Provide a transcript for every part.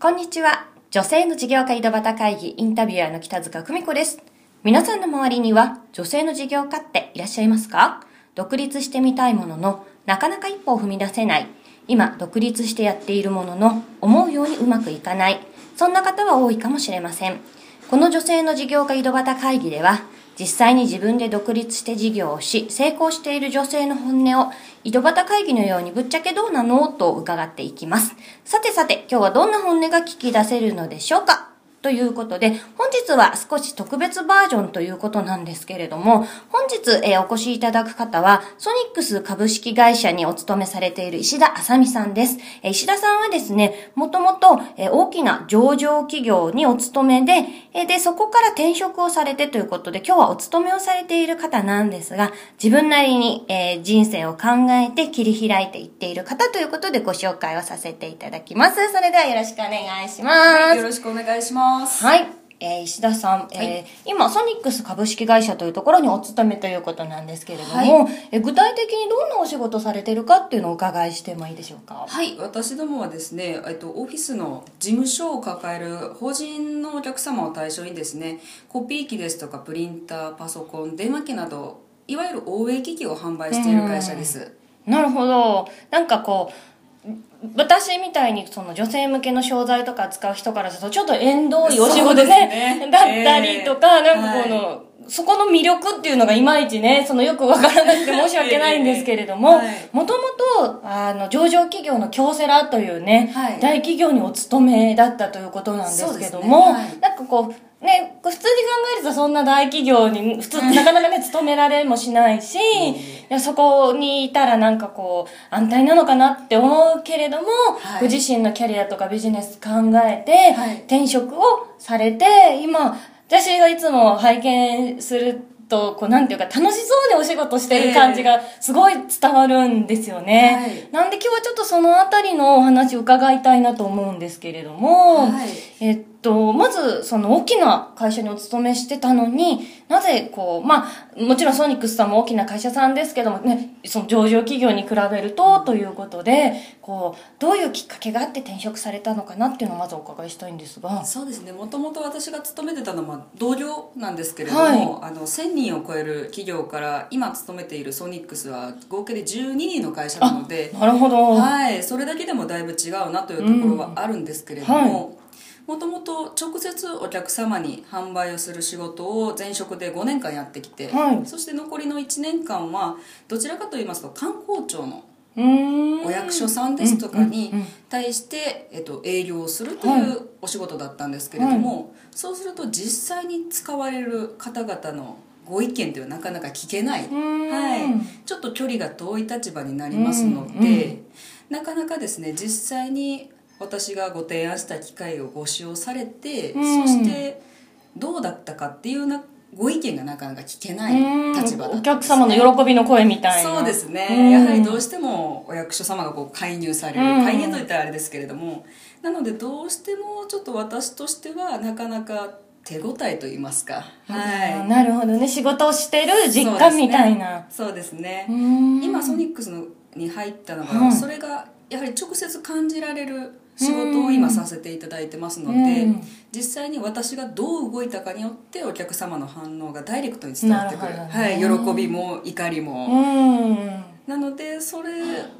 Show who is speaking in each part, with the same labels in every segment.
Speaker 1: こんにちは。女性の事業家井戸端会議インタビュアーの北塚久美子です。皆さんの周りには女性の事業家っていらっしゃいますか？独立してみたいものの、なかなか一歩を踏み出せない。今、独立してやっているものの、思うようにうまくいかない。そんな方は多いかもしれません。この女性の事業家井戸端会議では、実際に自分で独立して事業をし、成功している女性の本音を、井戸端会議のようにぶっちゃけどうなの？と伺っていきます。さてさて、今日はどんな本音が聞き出せるのでしょうか？ということで、本日は少し特別バージョンということなんですけれども、本日、えーお越しいただく方は、ソニックス株式会社にお勤めされている石田あさみさんです。えー石田さんはですね、もともと、え大きな上場企業にお勤めで、えで、そこから転職をされてということで、今日はお勤めをされている方なんですが、自分なりに、え人生を考えて切り開いていっている方ということでご紹介をさせていただきます。それではよろしくお願いします。
Speaker 2: はい、よろしくお願いします。
Speaker 1: はい。えー石田さん、えー今、ソニックス株式会社というところにお勤めということなんですけれども、
Speaker 2: はい
Speaker 1: えー具体的にどんなお仕事されてるかっていうのをお伺いしてもいいでしょうか？
Speaker 2: はい、私どもはですね、えっと、オフィスの事務所を抱える法人のお客様を対象にですね、コピー機ですとかプリンター、パソコン、電話機など、いわゆる OA 機器を販売している会社です。
Speaker 1: なるほど。なんかこう、私みたいにその女性向けの商材とか扱う人からするとちょっと縁遠いお仕事ね
Speaker 2: ね。
Speaker 1: だったりとか、
Speaker 2: えー。
Speaker 1: なんかこの、そこの魅力っていうのがいまいちね、そのよくわからなくて申し訳 ないんですけれども、
Speaker 2: はい。
Speaker 1: もともと、あの、上場企業の京セラというね、
Speaker 2: はい。
Speaker 1: 大企業にお勤めだったということなんですけども、
Speaker 2: ね。はい。
Speaker 1: なんかこう、ね、普通に考えるとそんな大企業に、普通、なかなかね、勤められもしないし、いやそこにいたらなんかこう、安泰なのかなって思うけれども、
Speaker 2: はい。
Speaker 1: ご自身のキャリアとかビジネス考えて、
Speaker 2: はい。
Speaker 1: 転職をされて、今、私がいつも拝見すると、こう、なんていうか、楽しそうにお仕事してる感じが、すごい伝わるんですよね。なんで今日はちょっとそのあたりのお話を伺いたいなと思うんですけれども、
Speaker 2: はい。
Speaker 1: えっと、まず、その大きな会社にお勤めしてたのに、なぜこう、まあ、もちろんソニックスさんも大きな会社さんですけどもね、その上場企業に比べると、ということで、こう、どういうきっかけがあって転職されたのかなっていうのをまずお伺いしたいんですが。
Speaker 2: そうですね。もともと私が勤めてたのは同僚なんですけれども、あの1000人を超える企業から今勤めているソニックスは合計で12人の会社なので
Speaker 1: なるほど。
Speaker 2: はい、それだけでもだいぶ違うなというところはあるんですけれど
Speaker 1: うん
Speaker 2: も、もともと直接お客様に販売をする仕事を前職で5年間やってきて、
Speaker 1: はい。
Speaker 2: そして残りの1年間はどちらかと言いますと観光庁のお役所さんですとかに対して、えっと、営業をするというお仕事だったんですけれども、そうすると実際に使われる方々のご意見ではなかなか聞けない、
Speaker 1: ん。
Speaker 2: はい、ちょっと距離が遠い立場になりますので、なかなかですね実際に私がご提案した機会をご使用されて、
Speaker 1: うん。
Speaker 2: そしてどうだったかっていうなご意見がなかなか聞けない立場だね。
Speaker 1: お客様の喜びの声みたいな。
Speaker 2: そうですね、
Speaker 1: うん。
Speaker 2: やはりどうしてもお役所様がこう介入される、
Speaker 1: うん。
Speaker 2: 介入といったらあれですけれども。なのでどうしてもちょっと私としてはなかなか手応えと言いますか。
Speaker 1: あ
Speaker 2: はい。
Speaker 1: ーなるほどね。仕事をしてる実感みたいな。
Speaker 2: そうですね。
Speaker 1: うーん。
Speaker 2: 今ソニックスのに入ったの
Speaker 1: はい
Speaker 2: がそれがやはり直接感じられる仕事を今させていただいてますので
Speaker 1: うん。
Speaker 2: 実際に私がどう動いたかによってお客様の反応がダイレクトに伝わってくる。
Speaker 1: なるほど
Speaker 2: はい、
Speaker 1: ね
Speaker 2: 喜びも怒りも、
Speaker 1: うん。
Speaker 2: なのでそれ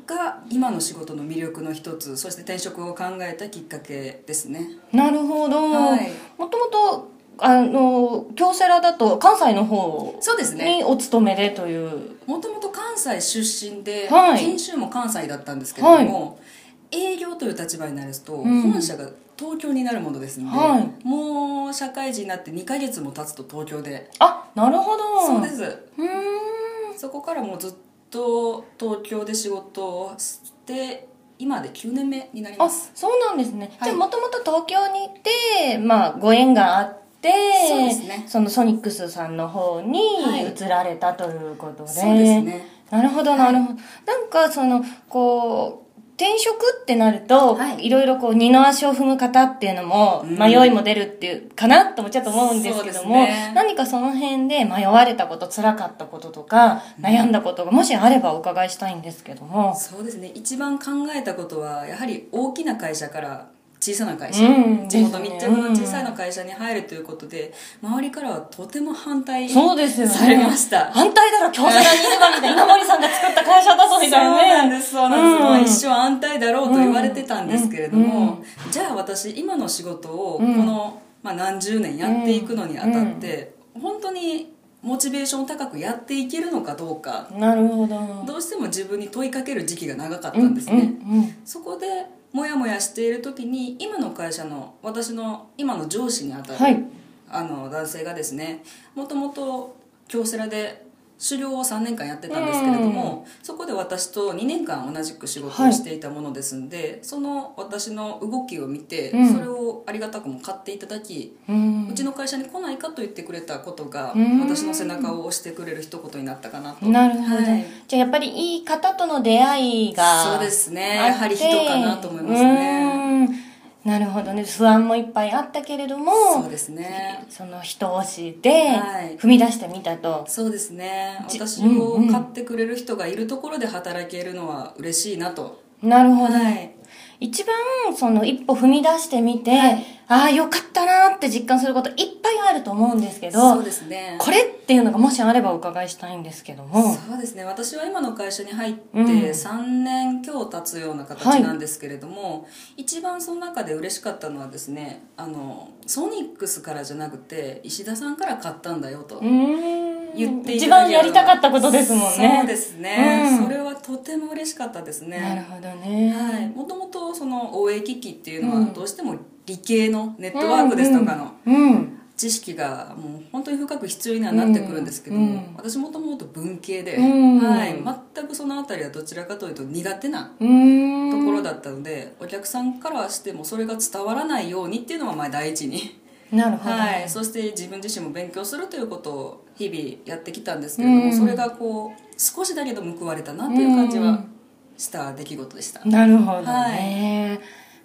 Speaker 2: が今の仕事の魅力の一つそして転職を考えたきっかけですね。
Speaker 1: なるほど。
Speaker 2: はい。
Speaker 1: もともと、あの、京セラだと関西の方
Speaker 2: そうですね。
Speaker 1: にお勤めでという。
Speaker 2: もともと関西出身で、
Speaker 1: はい。
Speaker 2: 研修も関西だったんですけれども、営業という立場になると、
Speaker 1: うん
Speaker 2: 本社が東京になるものですので、
Speaker 1: は
Speaker 2: もう社会人になって2ヶ月も経つと東京で、
Speaker 1: あ、なるほど。
Speaker 2: そうです
Speaker 1: うーん。
Speaker 2: そこからもうずっと東京で仕事をして今で9年目になりま
Speaker 1: あ、
Speaker 2: す
Speaker 1: そうなんですね。
Speaker 2: はい
Speaker 1: じゃあ、もともと東京に行って、まあ、ご縁があって、
Speaker 2: そうですね
Speaker 1: そのソニックスさんの方に
Speaker 2: はい
Speaker 1: 移られたということで。
Speaker 2: そうですね
Speaker 1: なるほど、なるほど。なんか、その、こう、転職ってなると、
Speaker 2: はい。
Speaker 1: いろいろこう、二の足を踏む方っていうのも、
Speaker 2: うん。
Speaker 1: 迷いも出るっていう、かなともちょっと思うんですけども、
Speaker 2: ね。
Speaker 1: 何かその辺で迷われたこと、辛かったこととか、悩んだことが、もしあればお伺いしたいんですけども。
Speaker 2: そうですね。一番考えたことはやはり大きな会社から小さな会社、
Speaker 1: うん
Speaker 2: 地元密着の小さな会社に入るということで、周りからはとても反対
Speaker 1: そうですよね。
Speaker 2: されました。
Speaker 1: 反対だろ、京セラにいればみたいな。稲森さんが作った会社だぞみたいなね。
Speaker 2: そうなんですそうなんです、
Speaker 1: うん。
Speaker 2: 一生安泰だろうと言われてたんですけれども、じゃあ私今の仕事をこ
Speaker 1: うん。
Speaker 2: の、まあ、何十年やっていくのにあたって、本当にモチベーション高くやっていけるのかどうか。
Speaker 1: なるほど。
Speaker 2: どうしても自分に問いかける時期が長かったんですね、
Speaker 1: うんうん。
Speaker 2: そこでモヤモヤしている時に今の会社の私の今の上司にあたる、
Speaker 1: はい。
Speaker 2: あの男性がですねもともと京セラで狩猟を3年間やってたんですけれども、そこで私と2年間同じく仕事をしていたものですんで、その私の動きを見て、
Speaker 1: うん。
Speaker 2: それをありがたくも買っていただき、
Speaker 1: うん。
Speaker 2: うちの会社に来ないかと言ってくれたことが、
Speaker 1: うん。
Speaker 2: 私の背中を押してくれる一言になったかなと。
Speaker 1: なるほど、
Speaker 2: はい。
Speaker 1: じゃあやっぱりいい方との出会いが
Speaker 2: そうですね。やはり人かなと思いますね。
Speaker 1: うんなるほどね。不安もいっぱいあったけれども
Speaker 2: そうですね。
Speaker 1: その人押しで
Speaker 2: はい。
Speaker 1: 踏み出してみたと、
Speaker 2: そうですね。
Speaker 1: じ
Speaker 2: 私を買ってくれる人がいるところで働けるのは嬉しいなと
Speaker 1: なるほど、
Speaker 2: はい。
Speaker 1: 一番その一歩踏み出してみて、
Speaker 2: はい。
Speaker 1: ああよかったなって実感することいっぱいあると思うんですけど
Speaker 2: そうですね。
Speaker 1: これっていうのがもしあればお伺いしたいんですけど。も
Speaker 2: そうですね。私は今の会社に入って
Speaker 1: うん。
Speaker 2: 3年今日経つような形なんですけれども、一番その中で嬉しかったのはですねあのソニックスからじゃなくて石田さんから買ったんだよと。
Speaker 1: うーん
Speaker 2: 言ってい
Speaker 1: 一番やりたかったことですもんね。
Speaker 2: そうですね、
Speaker 1: うん。
Speaker 2: それはとても嬉しかったですね。
Speaker 1: なるほどね、
Speaker 2: はい、もともとその応援機器っていうのは
Speaker 1: うん。
Speaker 2: どうしても理系のネットワークですとかの
Speaker 1: うん
Speaker 2: 知識がもう本当に深く必要にはなってくるんですけども、
Speaker 1: うん。
Speaker 2: 私もともと文系で、
Speaker 1: うん。
Speaker 2: はい、全くその辺りはどちらかというと苦手なところだったので、お客さんからしてもそれが伝わらないようにっていうのはまあ第一に、
Speaker 1: なるほど、
Speaker 2: はい、そして自分自身も勉強するということを日々やってきたんですけれども、
Speaker 1: うん。
Speaker 2: それがこう少しだけど報われたなという感じはした出来事でした。
Speaker 1: なるほどね、
Speaker 2: は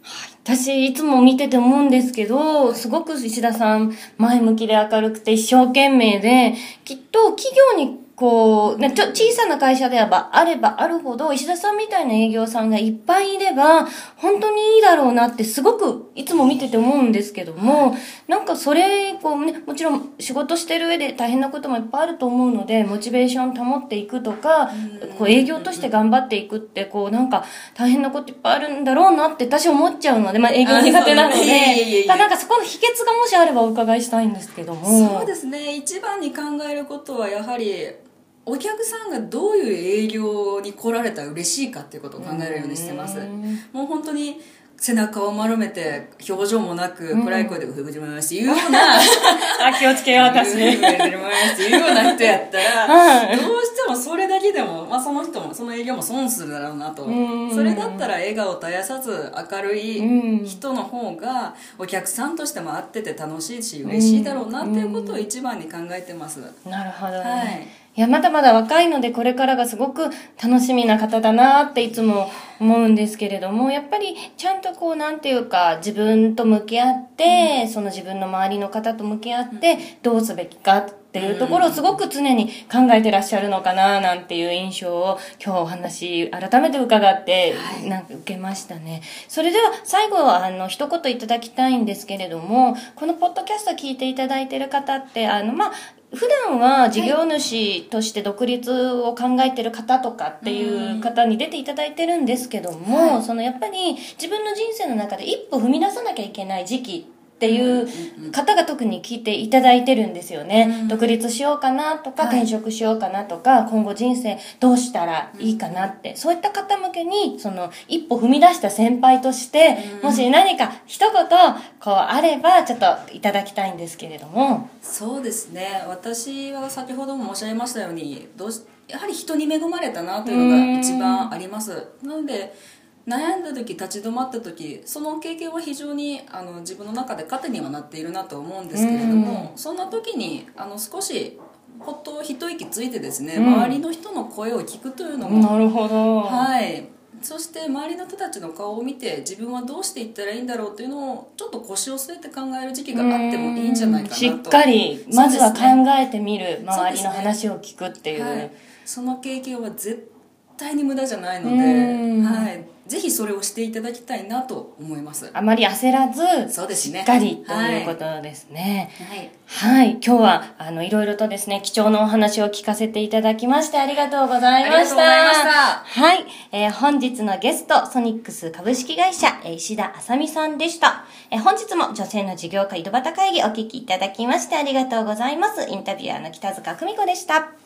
Speaker 1: はい。私いつも見てて思うんですけどすごく石田さん前向きで明るくて一生懸命できっと企業にこう、ね、ちょ小さな会社であればあればあるほど石田さんみたいな営業さんがいっぱいいれば本当にいいだろうなってすごくいつも見てて思うんですけどもなんかそれこうねもちろん仕事してる上で大変なこともいっぱいあると思うのでモチベーション保っていくとかこう営業として頑張っていくってこうなんか大変なこといっぱいあるんだろうなって私思っちゃうので、まあ、営業苦手なので。
Speaker 2: や
Speaker 1: なんかそこの秘訣がもしあればお伺いしたいんですけども。
Speaker 2: そうですね。一番に考えることはやはりお客さんがどういう営業に来られたら嬉しいかっていうことを考えるようにしてます。
Speaker 1: うん。
Speaker 2: もう本当に背中を丸めて表情もなく暗い声で「うふぐじまます」っていうような
Speaker 1: あ気をつけよう私。
Speaker 2: うふぐじまますっていうような人やったら どうしてもそれだけでも、まあ、その人もその営業も損するだろうなと。
Speaker 1: うん。
Speaker 2: それだったら笑顔絶やさず明る
Speaker 1: うん。
Speaker 2: い人の方がお客さんとしても会ってて楽しいし嬉しいだろうなっていうことを一番に考えてます。
Speaker 1: なるほどね、
Speaker 2: はい
Speaker 1: いや、まだまだ若いので、これからがすごく楽しみな方だなっていつも思うんですけれども、やっぱりちゃんとこう、なんていうか、自分と向き合って、その自分の周りの方と向き合って、どうすべきかっていうところをすごく常に考えてらっしゃるのかな、なんていう印象を今日お話、改めて伺って、
Speaker 2: はい
Speaker 1: なんか受けましたね。それでは最後は、あの、一言いただきたいんですけれども、このポッドキャスト聞いていただいている方って、あの、まあ、普段は事業主として独立を考えてる方とかっていう方に出ていただいてるんですけども、
Speaker 2: はい。
Speaker 1: そのやっぱり自分の人生の中で一歩踏み出さなきゃいけない時期っていう方が特に聞いていただいてるんですよね、
Speaker 2: うん
Speaker 1: 独立しようかなとか、
Speaker 2: はい。
Speaker 1: 転職しようかなとか今後人生どうしたらいいかなって、そういった方向けにその一歩踏み出した先輩として、
Speaker 2: うん
Speaker 1: もし何か一言こうあればちょっといただきたいんですけれども。
Speaker 2: そうですね。私は先ほども申し上げましたようにどうしやはり人に恵まれたなというのが一番あります。なので悩んだ時立ち止まった時その経験は非常にあの自分の中で糧にはなっているなと思うんですけれどもそんな時にあの少しほっと一息ついてですね、
Speaker 1: うん。
Speaker 2: 周りの人の声を聞くというのも
Speaker 1: なるほど。
Speaker 2: はい。そして周りの人たちの顔を見て自分はどうしていったらいいんだろうっていうのをちょっと腰を据えて考える時期があってもいいんじゃないかなと。
Speaker 1: しっかりまずは考えてみる、周りの話を聞くっていう。
Speaker 2: はい、その経験は絶対に無駄じゃないの
Speaker 1: うん。
Speaker 2: で、はい、ぜひそれをしていただきたいなと思います。
Speaker 1: あまり焦らず、
Speaker 2: そうですね。
Speaker 1: しっかりということですね。
Speaker 2: はい。
Speaker 1: はい。今日は、あの、いろいろとですね、貴重なお話を聞かせていただきまして、ありがとうございました。
Speaker 2: ありがとうございました
Speaker 1: はい。えー本日のゲスト、ソニックス株式会社、えー石田あさみさんでした。えー本日も女性の事業家井戸端会議お聞きいただきまして、ありがとうございます。インタビュアーの北塚久美子でした。